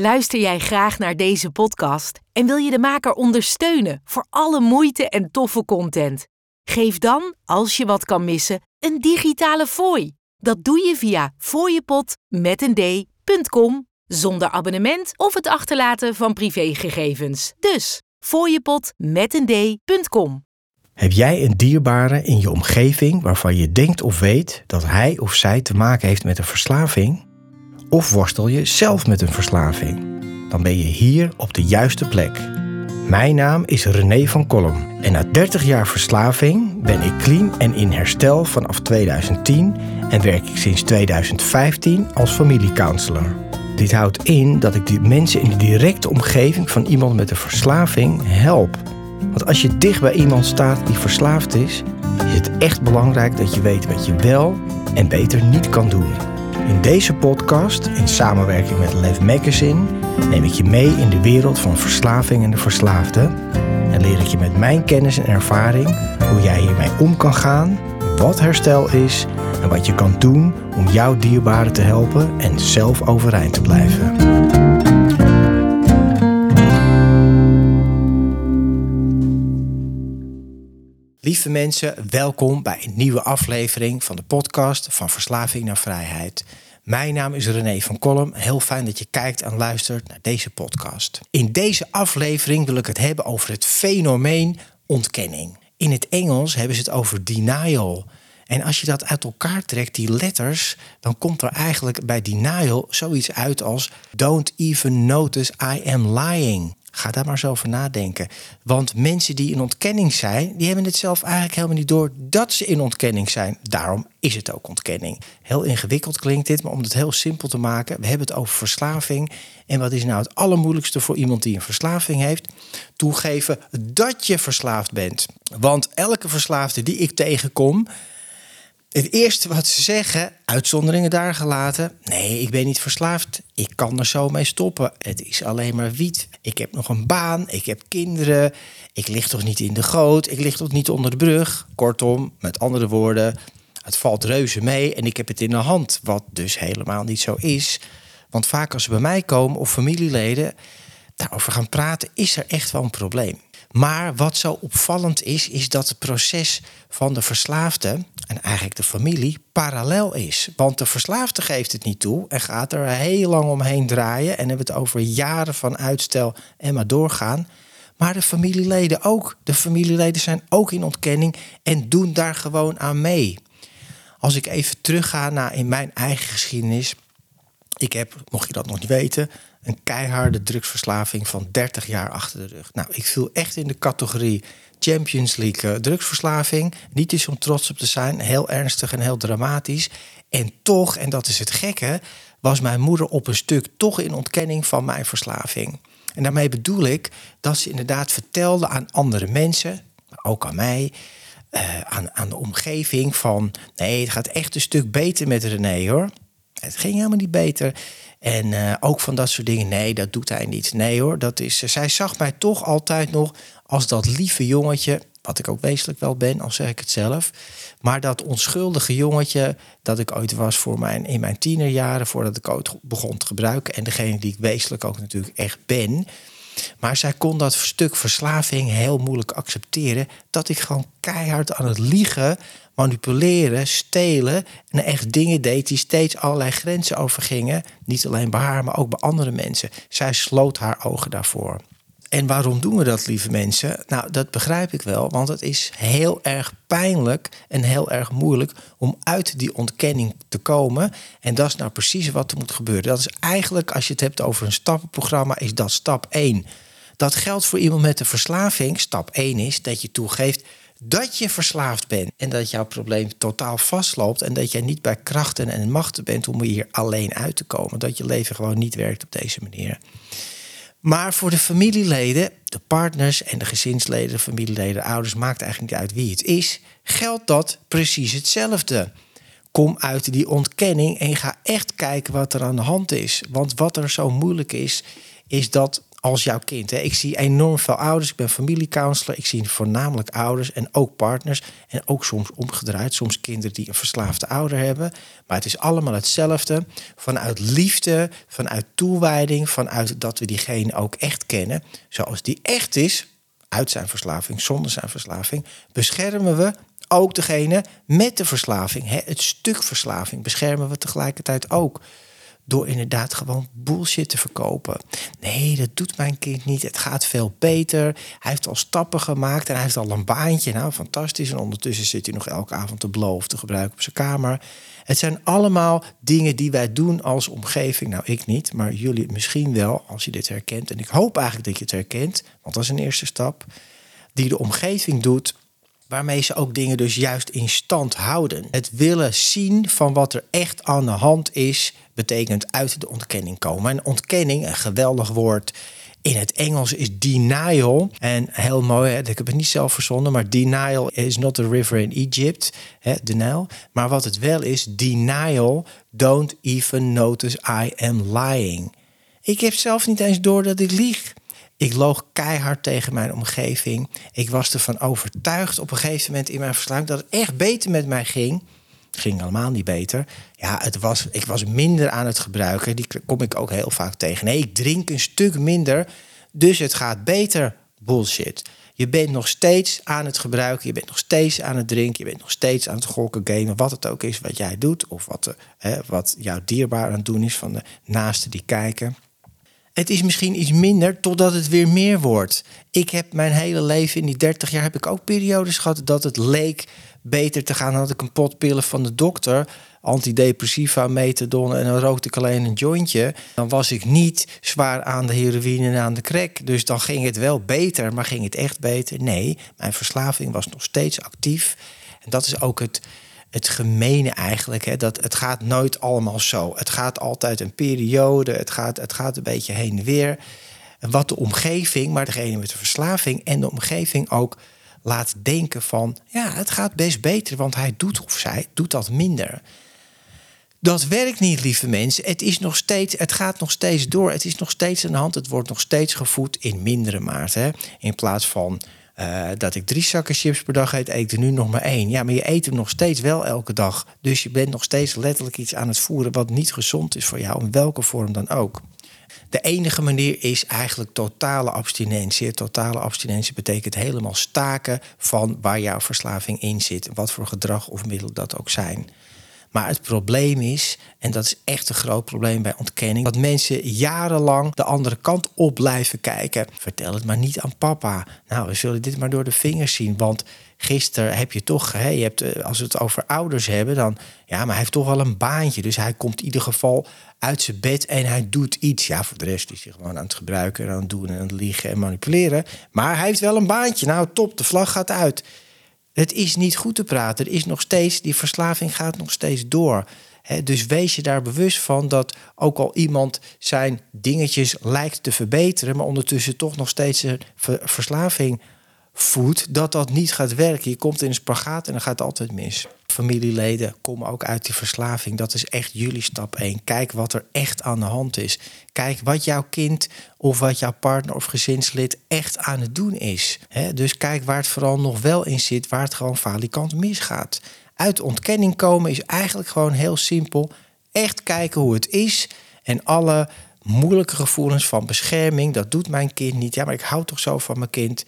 Luister jij graag naar deze podcast en wil je de maker ondersteunen voor alle moeite en toffe content? Geef dan, als je wat kan missen, een digitale fooi. Dat doe je via fooiepot met een d.com zonder abonnement of het achterlaten van privégegevens. Dus fooiepot met een d.com. Heb jij een dierbare in je omgeving waarvan je denkt of weet dat hij of zij te maken heeft met een verslaving? Of worstel je zelf met een verslaving? Dan ben je hier op de juiste plek. Mijn naam is René van Kolm en na 30 jaar verslaving ben ik clean en in herstel vanaf 2010 en werk ik sinds 2015 als familiecounselor. Dit houdt in dat ik de mensen in de directe omgeving van iemand met een verslaving help. Want als je dicht bij iemand staat die verslaafd is, is het echt belangrijk dat je weet wat je wel en beter niet kan doen. In deze podcast, in samenwerking met Lev Magazine, neem ik je mee in de wereld van verslaving en de verslaafde. En leer ik je met mijn kennis en ervaring hoe jij hiermee om kan gaan, wat herstel is en wat je kan doen om jouw dierbaren te helpen en zelf overeind te blijven. Lieve mensen, welkom bij een nieuwe aflevering van de podcast van Verslaving naar Vrijheid. Mijn naam is René van Kolm. Heel fijn dat je kijkt en luistert naar deze podcast. In deze aflevering wil ik het hebben over het fenomeen ontkenning. In het Engels hebben ze het over denial. En als je dat uit elkaar trekt, die letters, dan komt er eigenlijk bij denial zoiets uit als don't even notice I am lying. Ga daar maar eens over nadenken. Want mensen die in ontkenning zijn, die hebben het zelf eigenlijk helemaal niet door dat ze in ontkenning zijn. Daarom is het ook ontkenning. Heel ingewikkeld klinkt dit, maar om het heel simpel te maken, we hebben het over verslaving. En wat is nou het allermoeilijkste voor iemand die een verslaving heeft? Toegeven dat je verslaafd bent. Want elke verslaafde die ik tegenkom, het eerste wat ze zeggen, uitzonderingen daar gelaten. Nee, ik ben niet verslaafd. Ik kan er zo mee stoppen. Het is alleen maar wiet. Ik heb nog een baan. Ik heb kinderen. Ik lig toch niet in de goot. Ik lig toch niet onder de brug. Kortom, met andere woorden, het valt reuze mee en ik heb het in de hand. Wat dus helemaal niet zo is. Want vaak als ze bij mij komen of familieleden daarover gaan praten, is er echt wel een probleem. Maar wat zo opvallend is, is dat het proces van de verslaafde en eigenlijk de familie parallel is. Want de verslaafde geeft het niet toe en gaat er heel lang omheen draaien en hebben het over jaren van uitstel en maar doorgaan. Maar de familieleden ook. De familieleden zijn ook in ontkenning en doen daar gewoon aan mee. Als ik even terugga naar in mijn eigen geschiedenis. Ik heb, mocht je dat nog niet weten, een keiharde drugsverslaving van 30 jaar achter de rug. Nou, ik viel echt in de categorie Champions League eh, drugsverslaving. Niet eens om trots op te zijn, heel ernstig en heel dramatisch. En toch, en dat is het gekke, was mijn moeder op een stuk toch in ontkenning van mijn verslaving. En daarmee bedoel ik dat ze inderdaad vertelde aan andere mensen, ook aan mij, uh, aan, aan de omgeving van nee, het gaat echt een stuk beter met René hoor. Het ging helemaal niet beter. En uh, ook van dat soort dingen. Nee, dat doet hij niet. Nee hoor, dat is. Uh, zij zag mij toch altijd nog als dat lieve jongetje. Wat ik ook wezenlijk wel ben, al zeg ik het zelf. Maar dat onschuldige jongetje dat ik ooit was voor mijn, in mijn tienerjaren, voordat ik ooit begon te gebruiken. En degene die ik wezenlijk ook natuurlijk echt ben. Maar zij kon dat stuk verslaving heel moeilijk accepteren. Dat ik gewoon keihard aan het liegen manipuleren, stelen en echt dingen deed die steeds allerlei grenzen overgingen. Niet alleen bij haar, maar ook bij andere mensen. Zij sloot haar ogen daarvoor. En waarom doen we dat, lieve mensen? Nou, dat begrijp ik wel, want het is heel erg pijnlijk en heel erg moeilijk om uit die ontkenning te komen. En dat is nou precies wat er moet gebeuren. Dat is eigenlijk, als je het hebt over een stappenprogramma, is dat stap 1. Dat geldt voor iemand met een verslaving. Stap 1 is dat je toegeeft dat je verslaafd bent en dat jouw probleem totaal vastloopt en dat jij niet bij krachten en machten bent om hier alleen uit te komen. Dat je leven gewoon niet werkt op deze manier. Maar voor de familieleden, de partners en de gezinsleden, de familieleden, de ouders, maakt eigenlijk niet uit wie het is, geldt dat precies hetzelfde. Kom uit die ontkenning en ga echt kijken wat er aan de hand is. Want wat er zo moeilijk is, is dat als jouw kind. Hè. Ik zie enorm veel ouders. Ik ben familiecounselor. Ik zie voornamelijk ouders en ook partners. En ook soms omgedraaid. Soms kinderen die een verslaafde ouder hebben. Maar het is allemaal hetzelfde. Vanuit liefde, vanuit toewijding, vanuit dat we diegene ook echt kennen. Zoals die echt is, uit zijn verslaving, zonder zijn verslaving, beschermen we ook degene met de verslaving. Het stuk verslaving beschermen we tegelijkertijd ook. Door inderdaad gewoon bullshit te verkopen. Nee, dat doet mijn kind niet. Het gaat veel beter. Hij heeft al stappen gemaakt en hij heeft al een baantje. Nou, fantastisch. En ondertussen zit hij nog elke avond te blow te gebruiken op zijn kamer. Het zijn allemaal dingen die wij doen als omgeving. Nou, ik niet, maar jullie misschien wel als je dit herkent. En ik hoop eigenlijk dat je het herkent, want dat is een eerste stap. Die de omgeving doet waarmee ze ook dingen dus juist in stand houden. Het willen zien van wat er echt aan de hand is, betekent uit de ontkenning komen. En ontkenning, een geweldig woord. In het Engels is denial. En heel mooi, hè, ik heb het niet zelf verzonnen, maar denial is not a river in Egypt. Hè, denial. Maar wat het wel is, denial, don't even notice I am lying. Ik heb zelf niet eens door dat ik lieg. Ik loog keihard tegen mijn omgeving. Ik was ervan overtuigd op een gegeven moment in mijn verslaving dat het echt beter met mij ging. Ging allemaal niet beter. Ja, het was, ik was minder aan het gebruiken. Die kom ik ook heel vaak tegen. Nee, ik drink een stuk minder. Dus het gaat beter. Bullshit. Je bent nog steeds aan het gebruiken. Je bent nog steeds aan het drinken. Je bent nog steeds aan het gokken, gamen. Wat het ook is wat jij doet. Of wat, eh, hè, wat jouw dierbaar aan het doen is van de naasten die kijken. Het is misschien iets minder totdat het weer meer wordt. Ik heb mijn hele leven in die 30 jaar heb ik ook periodes gehad dat het leek beter te gaan. Had ik een pot pillen van de dokter, antidepressiva, methadone en dan rookte ik alleen een jointje. Dan was ik niet zwaar aan de heroïne en aan de crack. Dus dan ging het wel beter, maar ging het echt beter? Nee, mijn verslaving was nog steeds actief. En dat is ook het, het gemene eigenlijk. Hè, dat het gaat nooit allemaal zo. Het gaat altijd een periode. Het gaat, het gaat een beetje heen en weer. En wat de omgeving, maar degene met de verslaving en de omgeving ook laat denken van... ja, het gaat best beter, want hij doet of zij doet dat minder. Dat werkt niet, lieve mensen. Het, is nog steeds, het gaat nog steeds door. Het is nog steeds aan de hand. Het wordt nog steeds gevoed in mindere mate. In plaats van uh, dat ik drie zakken chips per dag eet, eet er nu nog maar één. Ja, maar je eet hem nog steeds wel elke dag. Dus je bent nog steeds letterlijk iets aan het voeren wat niet gezond is voor jou, in welke vorm dan ook. De enige manier is eigenlijk totale abstinentie. Totale abstinentie betekent helemaal staken van waar jouw verslaving in zit. Wat voor gedrag of middel dat ook zijn. Maar het probleem is, en dat is echt een groot probleem bij ontkenning, dat mensen jarenlang de andere kant op blijven kijken. Vertel het maar niet aan papa. Nou, we zullen dit maar door de vingers zien, want gisteren heb je toch, hè, je hebt, eh, als we het over ouders hebben, dan ja, maar hij heeft toch wel een baantje. Dus hij komt in ieder geval uit zijn bed en hij doet iets. Ja, voor de rest is hij gewoon aan het gebruiken, aan het doen en aan het liegen en manipuleren. Maar hij heeft wel een baantje. Nou, top, de vlag gaat uit. Het is niet goed te praten. Er is nog steeds, die verslaving gaat nog steeds door. dus wees je daar bewust van dat ook al iemand zijn dingetjes lijkt te verbeteren, maar ondertussen toch nog steeds een verslaving voedt, dat dat niet gaat werken. Je komt in een spagaat en dan gaat het altijd mis. Familieleden komen ook uit die verslaving. Dat is echt jullie stap 1. Kijk wat er echt aan de hand is. Kijk wat jouw kind of wat jouw partner of gezinslid echt aan het doen is. dus kijk waar het vooral nog wel in zit, waar het gewoon falikant misgaat. Uit ontkenning komen is eigenlijk gewoon heel simpel. Echt kijken hoe het is en alle moeilijke gevoelens van bescherming, dat doet mijn kind niet. Ja, maar ik hou toch zo van mijn kind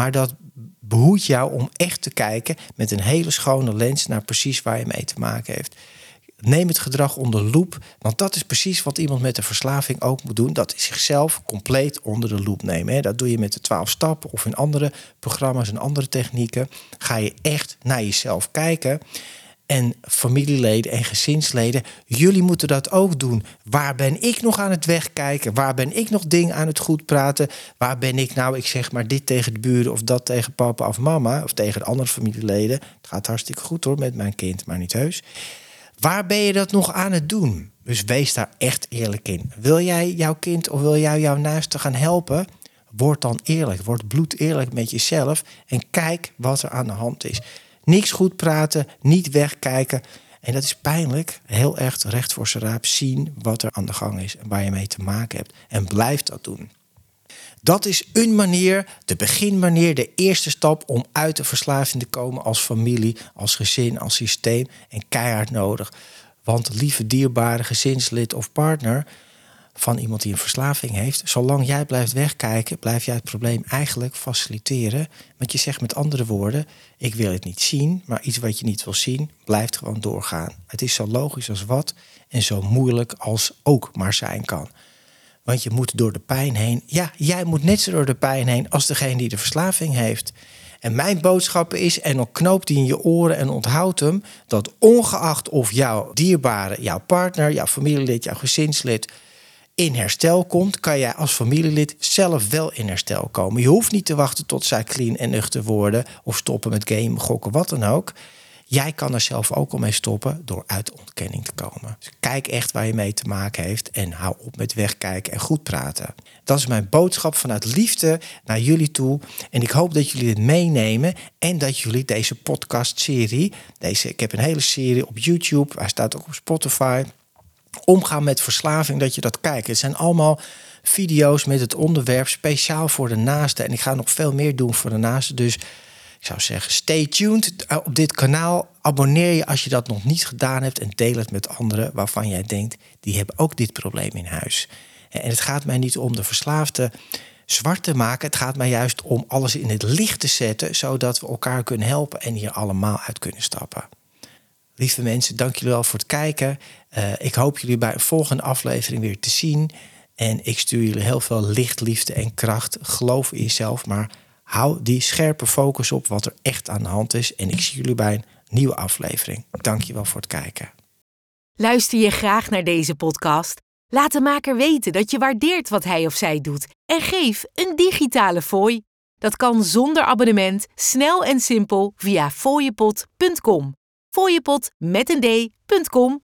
maar dat behoedt jou om echt te kijken met een hele schone lens naar precies waar je mee te maken heeft. Neem het gedrag onder loep, want dat is precies wat iemand met een verslaving ook moet doen. Dat is zichzelf compleet onder de loep nemen. Dat doe je met de twaalf stappen of in andere programma's en andere technieken. Ga je echt naar jezelf kijken en familieleden en gezinsleden, jullie moeten dat ook doen. Waar ben ik nog aan het wegkijken? Waar ben ik nog dingen aan het goed praten? Waar ben ik nou, ik zeg maar dit tegen de buren of dat tegen papa of mama of tegen de andere familieleden? Het gaat hartstikke goed hoor met mijn kind, maar niet heus. Waar ben je dat nog aan het doen? Dus wees daar echt eerlijk in. Wil jij jouw kind of wil jij jouw naaste gaan helpen? Word dan eerlijk. Word bloed eerlijk met jezelf en kijk wat er aan de hand is. Niks goed praten, niet wegkijken. En dat is pijnlijk. Heel erg recht voor zijn raap zien wat er aan de gang is en waar je mee te maken hebt. En blijf dat doen. Dat is een manier, de beginmanier, de eerste stap om uit de verslaving te komen als familie, als gezin, als systeem en keihard nodig. Want lieve dierbare gezinslid of partner van iemand die een verslaving heeft, zolang jij blijft wegkijken, blijf jij het probleem eigenlijk faciliteren. Want je zegt met andere woorden: ik wil het niet zien, maar iets wat je niet wil zien, blijft gewoon doorgaan. Het is zo logisch als wat en zo moeilijk als ook maar zijn kan. Want je moet door de pijn heen. Ja, jij moet net zo door de pijn heen als degene die de verslaving heeft. En mijn boodschap is, en dan knoopt die in je oren en onthoud hem, dat ongeacht of jouw dierbare, jouw partner, jouw familielid, jouw gezinslid in herstel komt, kan jij als familielid zelf wel in herstel komen. Je hoeft niet te wachten tot zij clean en nuchter worden of stoppen met game, gokken, wat dan ook. Jij kan er zelf ook al mee stoppen door uit ontkenning te komen. Dus kijk echt waar je mee te maken heeft en hou op met wegkijken en goed praten. Dat is mijn boodschap vanuit liefde naar jullie toe. En ik hoop dat jullie dit meenemen en dat jullie deze podcast-serie, deze, ik heb een hele serie op YouTube, hij staat ook op Spotify. Omgaan met verslaving, dat je dat kijkt. Het zijn allemaal video's met het onderwerp speciaal voor de naaste. En ik ga nog veel meer doen voor de naaste. Dus ik zou zeggen, stay tuned op dit kanaal. Abonneer je als je dat nog niet gedaan hebt en deel het met anderen waarvan jij denkt, die hebben ook dit probleem in huis. En het gaat mij niet om de verslaafde zwart te maken. Het gaat mij juist om alles in het licht te zetten, zodat we elkaar kunnen helpen en hier allemaal uit kunnen stappen. Lieve mensen, dank jullie wel voor het kijken. Uh, ik hoop jullie bij een volgende aflevering weer te zien. En ik stuur jullie heel veel licht, liefde en kracht. Geloof in jezelf, maar hou die scherpe focus op wat er echt aan de hand is. En ik zie jullie bij een nieuwe aflevering. Dank je wel voor het kijken. Luister je graag naar deze podcast? Laat de maker weten dat je waardeert wat hij of zij doet en geef een digitale fooi. Dat kan zonder abonnement, snel en simpel via fooiepot.com. Fooiepot met een d.com